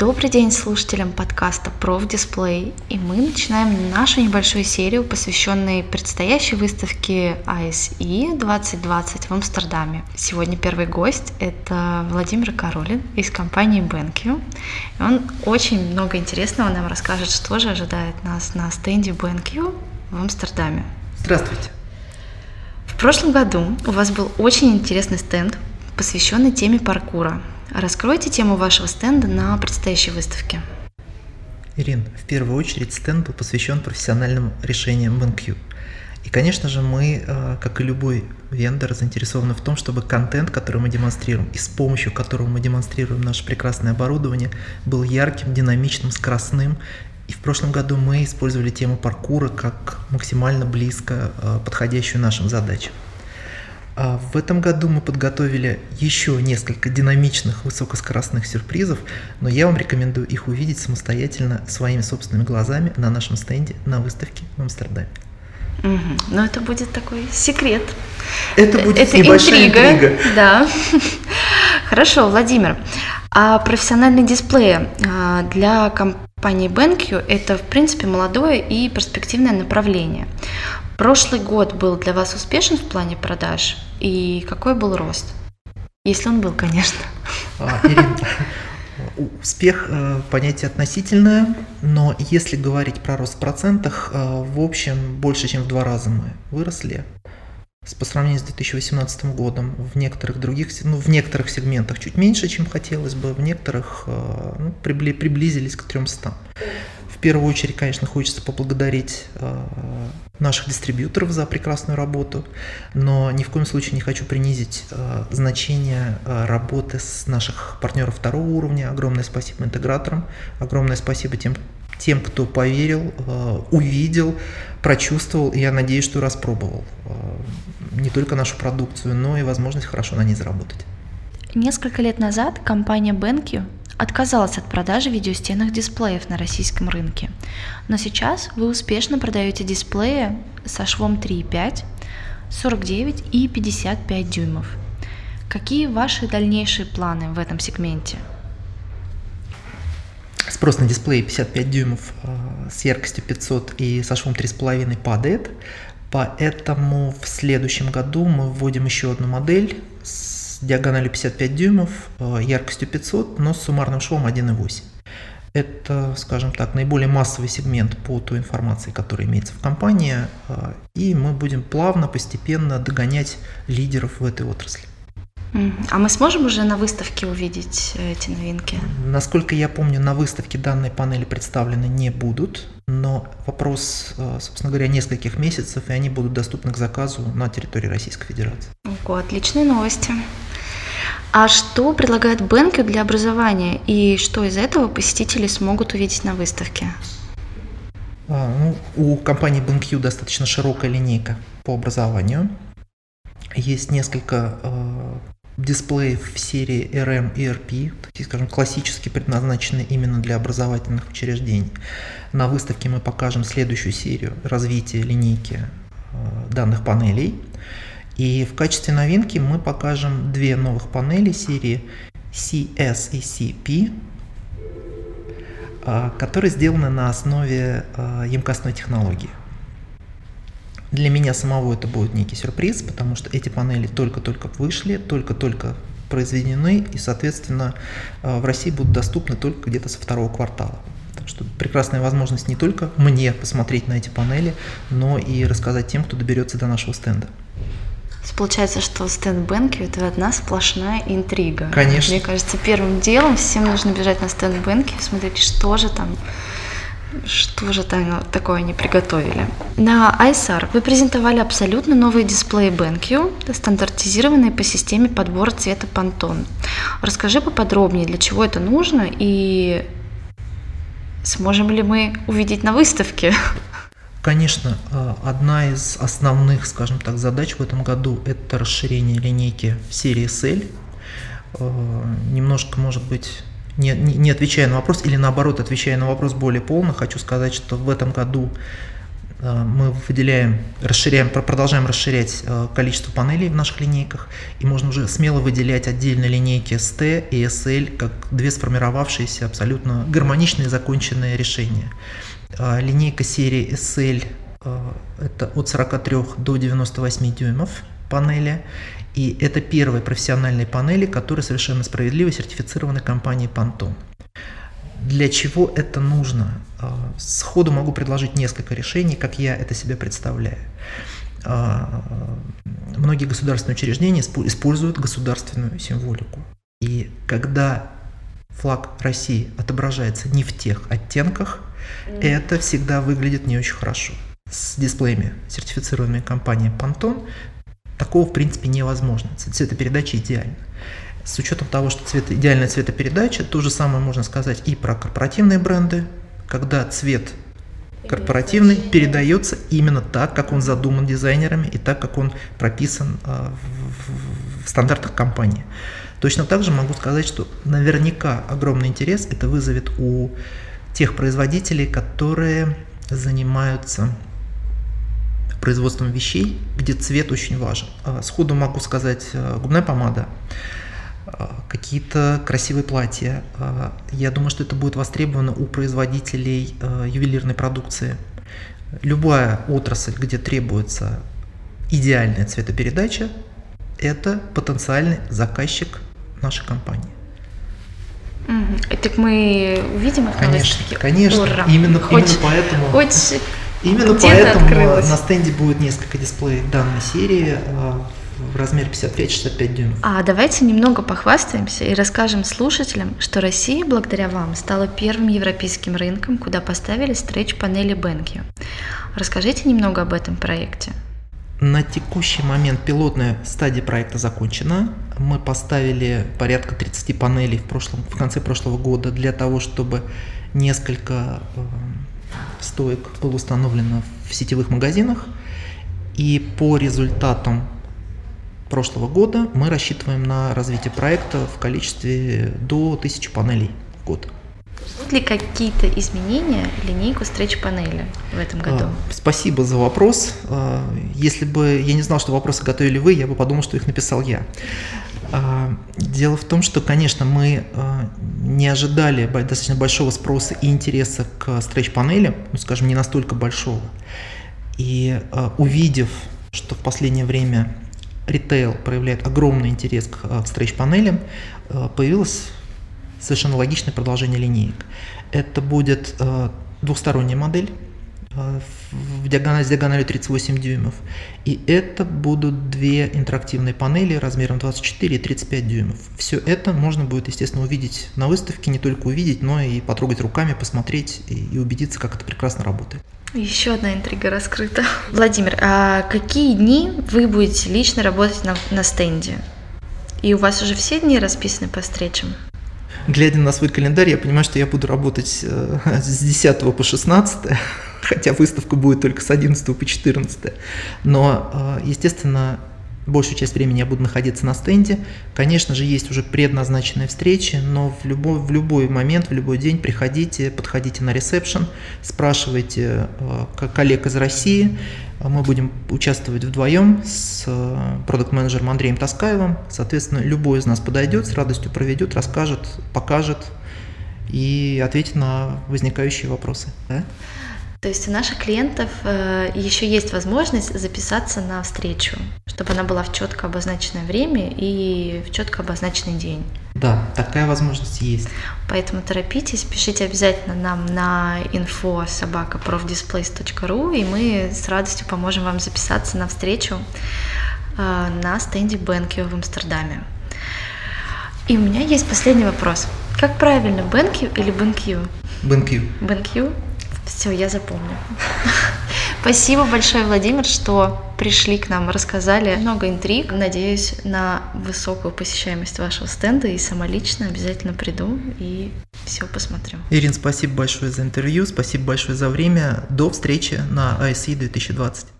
Добрый день слушателям подкаста Профдисплей. И мы начинаем нашу небольшую серию, посвященную предстоящей выставке ISE 2020 в Амстердаме. Сегодня первый гость – это Владимир Королин из компании BenQ. И он очень много интересного нам расскажет, что же ожидает нас на стенде BenQ в Амстердаме. Здравствуйте. В прошлом году у вас был очень интересный стенд, посвященный теме паркура – Раскройте тему вашего стенда на предстоящей выставке. Ирин, в первую очередь стенд был посвящен профессиональным решениям BenQ. И, конечно же, мы, э, как и любой вендор, заинтересованы в том, чтобы контент, который мы демонстрируем, и с помощью которого мы демонстрируем наше прекрасное оборудование, был ярким, динамичным, скоростным. И в прошлом году мы использовали тему паркура как максимально близко э, подходящую нашим задачам. А в этом году мы подготовили еще несколько динамичных высокоскоростных сюрпризов, но я вам рекомендую их увидеть самостоятельно своими собственными глазами на нашем стенде на выставке в Амстердаме. Угу. Но это будет такой секрет. Это будет это небольшая интрига. интрига. Да. Хорошо, Владимир. А профессиональные дисплеи а, для компании BenQ это, в принципе, молодое и перспективное направление. Прошлый год был для вас успешен в плане продаж? И какой был рост? Если он был, конечно. А, успех э, понятие относительное, но если говорить про рост в процентах, э, в общем, больше, чем в два раза мы выросли по сравнению с 2018 годом. В некоторых других, ну, в некоторых сегментах чуть меньше, чем хотелось бы, в некоторых э, ну, приблизились к 300. Первую очередь, конечно, хочется поблагодарить наших дистрибьюторов за прекрасную работу, но ни в коем случае не хочу принизить э, значение э, работы с наших партнеров второго уровня. Огромное спасибо интеграторам, огромное спасибо тем, тем кто поверил, э, увидел, прочувствовал, и я надеюсь, что распробовал э, не только нашу продукцию, но и возможность хорошо на ней заработать. Несколько лет назад компания BenQ отказалась от продажи видеостенных дисплеев на российском рынке. Но сейчас вы успешно продаете дисплеи со швом 3,5, 49 и 55 дюймов. Какие ваши дальнейшие планы в этом сегменте? Спрос на дисплеи 55 дюймов э, с яркостью 500 и со швом 3,5 падает, поэтому в следующем году мы вводим еще одну модель с диагональю 55 дюймов, э, яркостью 500, но с суммарным швом 1,8. Это, скажем так, наиболее массовый сегмент по той информации, которая имеется в компании, э, и мы будем плавно, постепенно догонять лидеров в этой отрасли. А мы сможем уже на выставке увидеть э, эти новинки? Насколько я помню, на выставке данные панели представлены не будут, но вопрос, собственно говоря, нескольких месяцев, и они будут доступны к заказу на территории Российской Федерации. Ого, отличные новости. А что предлагает BenQ для образования и что из этого посетители смогут увидеть на выставке? А, ну, у компании BenQ достаточно широкая линейка по образованию. Есть несколько э, дисплеев в серии RM и RP, такие, скажем, классически предназначены именно для образовательных учреждений. На выставке мы покажем следующую серию развития линейки э, данных панелей. И в качестве новинки мы покажем две новых панели серии CS и CP, а, которые сделаны на основе а, емкостной технологии. Для меня самого это будет некий сюрприз, потому что эти панели только-только вышли, только-только произведены и, соответственно, а, в России будут доступны только где-то со второго квартала. Так что прекрасная возможность не только мне посмотреть на эти панели, но и рассказать тем, кто доберется до нашего стенда. Получается, что стенд Бенки это одна сплошная интрига. Конечно. Мне кажется, первым делом всем нужно бежать на стенд Бенки и смотреть, что же там что же там такое они приготовили? На ISR вы презентовали абсолютно новые дисплеи BenQ, стандартизированные по системе подбора цвета Pantone. Расскажи поподробнее, для чего это нужно и сможем ли мы увидеть на выставке? Конечно, а, одна из основных, скажем так, задач в этом году – это расширение линейки серии SL. А, немножко, может быть, не, не отвечая на вопрос, или наоборот, отвечая на вопрос более полно, хочу сказать, что в этом году Э, мы выделяем, расширяем, продолжаем расширять э, количество панелей в наших линейках, и можно уже смело выделять отдельные линейки ST и SL как две сформировавшиеся абсолютно гармоничные законченные решения. Э, линейка серии SL это от 43 до 98 дюймов панели, и это первые профессиональные панели, которые совершенно справедливо сертифицированы компанией Pantone. Для чего это нужно? А, сходу могу предложить несколько решений, как я это себе представляю. А, многие государственные учреждения используют государственную символику. И когда флаг России отображается не в тех оттенках, это всегда выглядит не очень хорошо. С дисплеями, сертифицированными компанией Pantone, такого в принципе невозможно. Цветопередача идеальна. С учетом того, что цвет, идеальная цветопередача, то же самое можно сказать и про корпоративные бренды, когда цвет корпоративный передается именно так, как он задуман дизайнерами и так, как он прописан в, в стандартах компании. Точно так же могу сказать, что наверняка огромный интерес это вызовет у тех производителей, которые занимаются производством вещей, где цвет очень важен. А, сходу могу сказать, а, губная помада а, какие-то красивые платья. А, я думаю, что это будет востребовано у производителей ювелирной продукции. Любая отрасль, где требуется идеальная цветопередача, это потенциальный заказчик нашей компании. Угу. Так мы увидим их Конечно, конечно. Ура. Именно, хоть, именно поэтому. Хоть именно поэтому открылось. на стенде будет несколько дисплеев данной серии в размере 55-65 дюймов. А давайте немного похвастаемся и расскажем слушателям, что Россия благодаря вам стала первым европейским рынком, куда поставили стретч-панели BenQ. Расскажите немного об этом проекте. На текущий момент пилотная стадия проекта закончена. Мы поставили порядка 30 панелей в, прошлом, в конце прошлого года для того, чтобы несколько э, стоек было установлено в сетевых магазинах. И по результатам прошлого года мы рассчитываем на развитие проекта в количестве до 1000 панелей в год. Будут ли какие-то изменения в линейку стретч-панели в этом году? А, спасибо за вопрос. А, если бы я не знал, что вопросы готовили вы, я бы подумал, что их написал я. А, дело в том, что, конечно, мы не ожидали достаточно большого спроса и интереса к стретч-панелям, ну, скажем, не настолько большого. И увидев, что в последнее время ритейл проявляет огромный интерес к, э, появилось совершенно логичное продолжение линеек. Это будет э, двухсторонняя модель э, в диагональ, с диагональю 38 дюймов. И это будут две интерактивные панели размером 24 и 35 дюймов. Все это можно будет, естественно, увидеть на выставке, не только увидеть, но и потрогать руками, посмотреть и, и убедиться, как это прекрасно работает. Еще одна интрига раскрыта. Владимир, а какие дни вы будете лично работать на, на стенде? И у вас уже все дни расписаны по встречам? Глядя на свой календарь, я понимаю, что я буду работать э, с 10 по 16, хотя выставка будет только с 11 по 14. Но, э, естественно, большую часть времени я буду находиться на стенде. Конечно же, есть уже предназначенные встречи, но в любой, в любой момент, в любой день приходите, подходите на ресепшн, спрашивайте э, коллег из России. Мы будем участвовать вдвоем с э, продукт-менеджером Андреем Таскаевым. Соответственно, любой из нас подойдет, с радостью проведет, расскажет, покажет и ответит на возникающие вопросы. Да? То есть у наших клиентов э, еще есть возможность записаться на встречу, чтобы она была в четко обозначенное время и в четко обозначенный день. Да, такая возможность есть. Поэтому торопитесь, пишите обязательно нам на info собака profdisplays.ru, и мы с радостью поможем вам записаться на встречу э, на стенде Бенкио в Амстердаме. И у меня есть последний вопрос. Как правильно, Бенкью или Бенкью? Бенкью. Бенкью? Все, я запомню. Спасибо большое, Владимир, что пришли к нам, рассказали много интриг. Надеюсь на высокую посещаемость вашего стенда и сама лично обязательно приду и все посмотрю. Ирин, спасибо большое за интервью, спасибо большое за время. До встречи на ISE 2020.